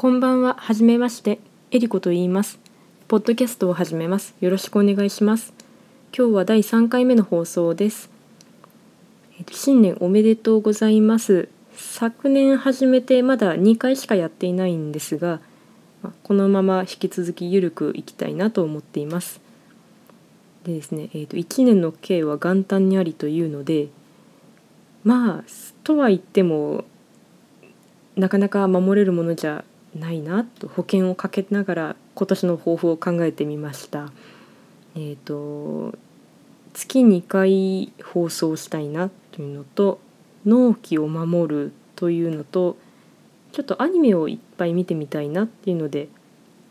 こんばんは、はじめまして、えりこと言います。ポッドキャストを始めます。よろしくお願いします。今日は第3回目の放送です。新年おめでとうございます。昨年始めてまだ2回しかやっていないんですが、まこのまま引き続きゆるくいきたいなと思っています。でですね、えっと1年の計は元旦にありというので、まあとは言ってもなかなか守れるものじゃないなと保険をかけながら今年の抱負を考えてみました。えっ、と月2回放送したいなというのと納期を守るというのとちょっとアニメをいっぱい見てみたいなっていうので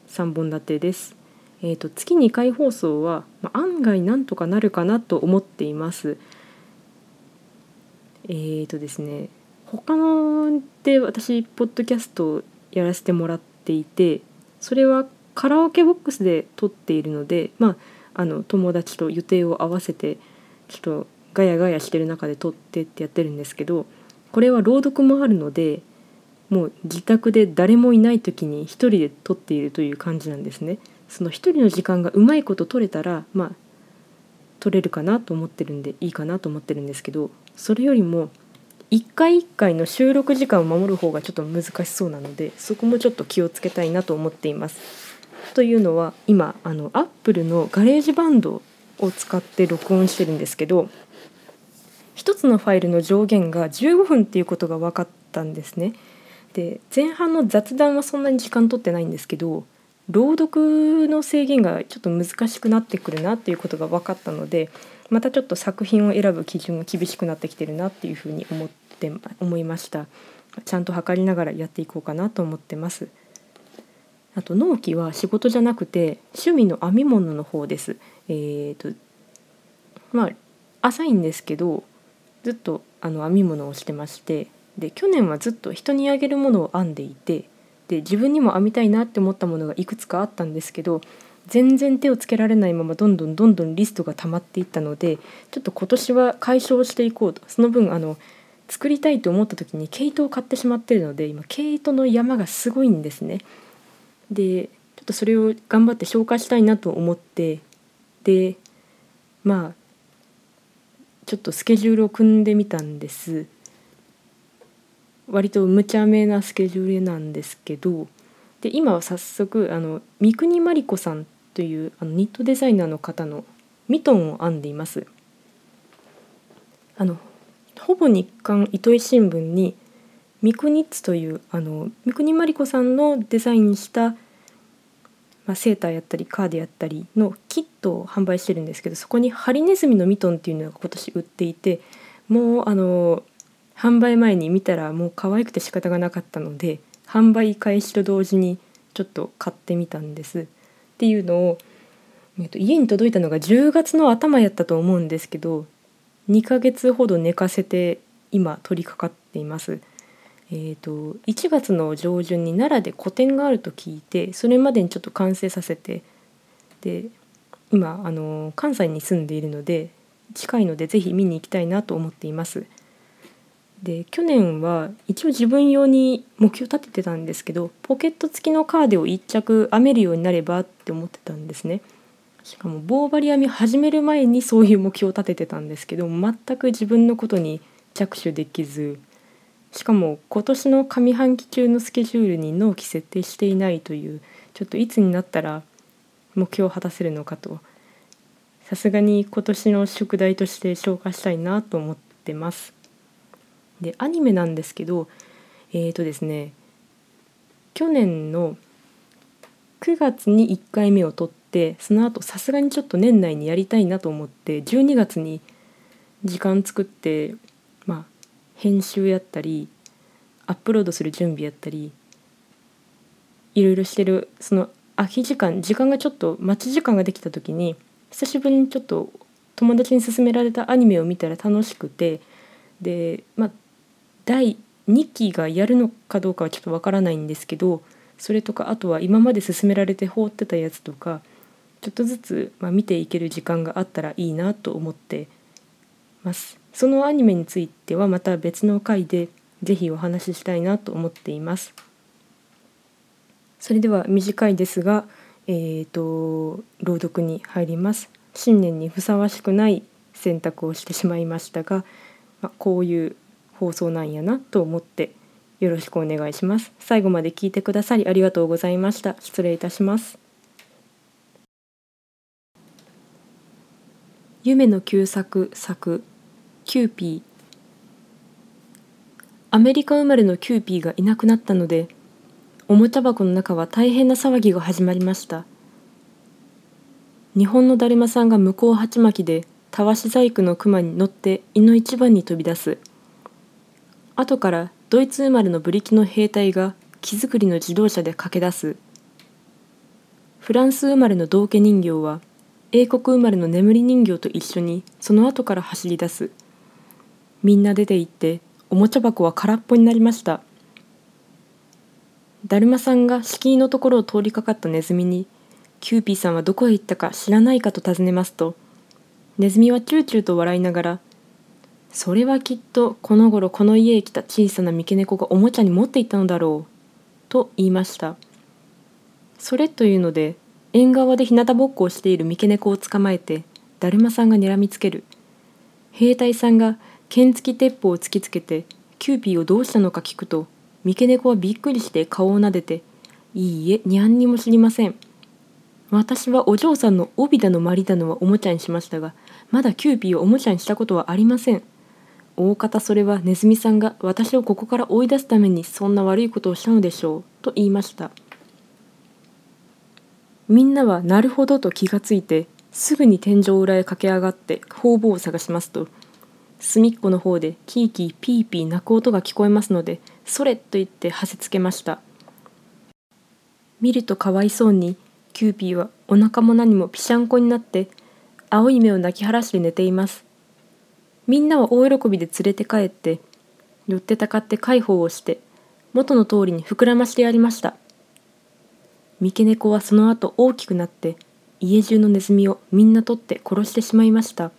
3本立てです。えー、と月2回放送は、まあ、案外なんとかなるかなと思っています。えーとですね他ので私ポッドキャストをやらせてもらっていてそれはカラオケボックスで撮っているのでまああの友達と予定を合わせてちょっとガヤガヤしてる中で撮ってってやってるんですけどこれは朗読もあるのでもう自宅で誰もいない時に一人で撮っているという感じなんですね。その一人の時間がうまいこと取れたらまあ撮れるかなと思ってるんでいいかなと思ってるんですけどそれよりも一回一回の収録時間を守る方がちょっと難しそうなのでそこもちょっと気をつけたいなと思っています。というのは今あの Apple の GarageBand を使って録音してるんですけど一つのファイルの上限が15分っていうことが分かったんですね。で前半の雑談はそんなに時間取ってないんですけど朗読の制限がちょっと難しくなってくるなっていうことが分かったのでまたちょっと作品を選ぶ基準が厳しくなってきてるなっていうふうに思って思いました。ちゃんと測りながらやっていこうかなと思ってます。あと納期は仕事じゃなくて趣味の編み物の方です。えー、とまあ浅いんですけどずっとあの編み物をしてましてで去年はずっと人にあげるものを編んでいてで自分にも編みたいなって思ったものがいくつかあったんですけど全然手をつけられないままどんどんどんどんリストが溜まっていったのでちょっと今年は解消していこうとその分あの作りたいと思った時に毛糸を買ってしまってるので今毛糸の山がすごいんですね。でちょっとそれを頑張って消化したいなと思ってでまあちょっとスケジュールを組んでみたんです。割と無茶めなスケジュールなんですけどで今は早速あの三国真理子さんというあのニットデザイナーの方のミトンを編んでいます。あのほぼ日刊糸井新聞にミクニッツというあの三国真理子さんのデザインした、まあ、セーターやったりカーデやったりのキットを販売してるんですけどそこにハリネズミのミトンっていうのが今年売っていてもうあの販売前に見たらもう可愛くて仕方がなかったので販売開始と同時にちょっと買ってみたんですっていうのを、えっと、家に届いたのが10月の頭やったと思うんですけど2ヶ月ほど寝かせて今取り掛かっています。えーと、1月の上旬に奈良で個展があると聞いてそれまでにちょっと完成させてで今あの関西に住んでいるので近いのでぜひ見に行きたいなと思っています。で去年は一応自分用に目標立ててたんですけどポケット付きのカーデを1着編めるようになればって思ってたんですね。しかも棒針編み始める前にそういう目標を立ててたんですけど全く自分のことに着手できずしかも今年の上半期中のスケジュールに納期設定していないというちょっといつになったら目標を果たせるのかとさすがに今年の宿題として消化したいなと思ってます。でアニメなんですけどえーとですね去年の9月に1回目を撮ってその後さすがにちょっと年内にやりたいなと思って12月に時間作ってまあ編集やったりアップロードする準備やったりいろいろしてるその空き時間時間がちょっと待ち時間ができた時に久しぶりにちょっと友達に勧められたアニメを見たら楽しくてでまあ第2期がやるのかどうかはちょっとわからないんですけどそれとかあとは今まで勧められて放ってたやつとかちょっとずつ、まあ、見ていける時間があったらいいなと思ってますそのアニメについてはまた別の回でぜひお話ししたいなと思っていますそれでは短いですが、えーと、朗読に入ります。新年にふさわしくない選択をしてしまいましたが、まあ、こういう放送なんやなと思ってよろしくお願いします。最後まで聞いてくださりありがとうございました。失礼いたします。夢野久作作キューピーアメリカ生まれのキューピーがいなくなったのでおもちゃ箱の中は大変な騒ぎが始まりました日本のだるまさんが向こう鉢巻きでたわし細工の熊に乗っていの一番に飛び出す後からドイツ生まれのブリキの兵隊が木造りの自動車で駆け出す。フランス生まれの道化人形は英国生まれの眠り人形と一緒にその後から走り出す。みんな出て行っておもちゃ箱は空っぽになりました。だるまさんが敷居のところを通りかかったネズミにキューピーさんはどこへ行ったか知らないかと尋ねますとネズミはチューチューと笑いながら「それはきっとこの頃この家へ来た小さな三毛猫がおもちゃに持っていったのだろう」と言いました。それというので縁側で日向ぼっこをしている三毛猫を捕まえてだるまさんが睨みつける。兵隊さんが剣付き鉄砲を突きつけてキューピーをどうしたのか聞くと三毛猫はびっくりして顔をなでて「いいえにゃんにも知りません」私はお嬢さんの帯だのまりだのはおもちゃにしましたがまだキューピーをおもちゃにしたことはありません。大方それはネズミさんが私をここから追い出すためにそんな悪いことをしたのでしょうと言いました。みんなはなるほどと気がついてすぐに天井裏へ駆け上がって方々を探しますと隅っこの方でキーキーピーピー鳴く音が聞こえますのでそれと言ってはせつけました。見るとかわいそうにキューピーはお腹も何もぴしゃんこになって青い目を泣き晴らして寝ています。みんなは大喜びで連れて帰って寄ってたかって介抱をして元の通りに膨らましてやりました三毛猫はその後大きくなって家中のネズミをみんな取って殺してしまいました。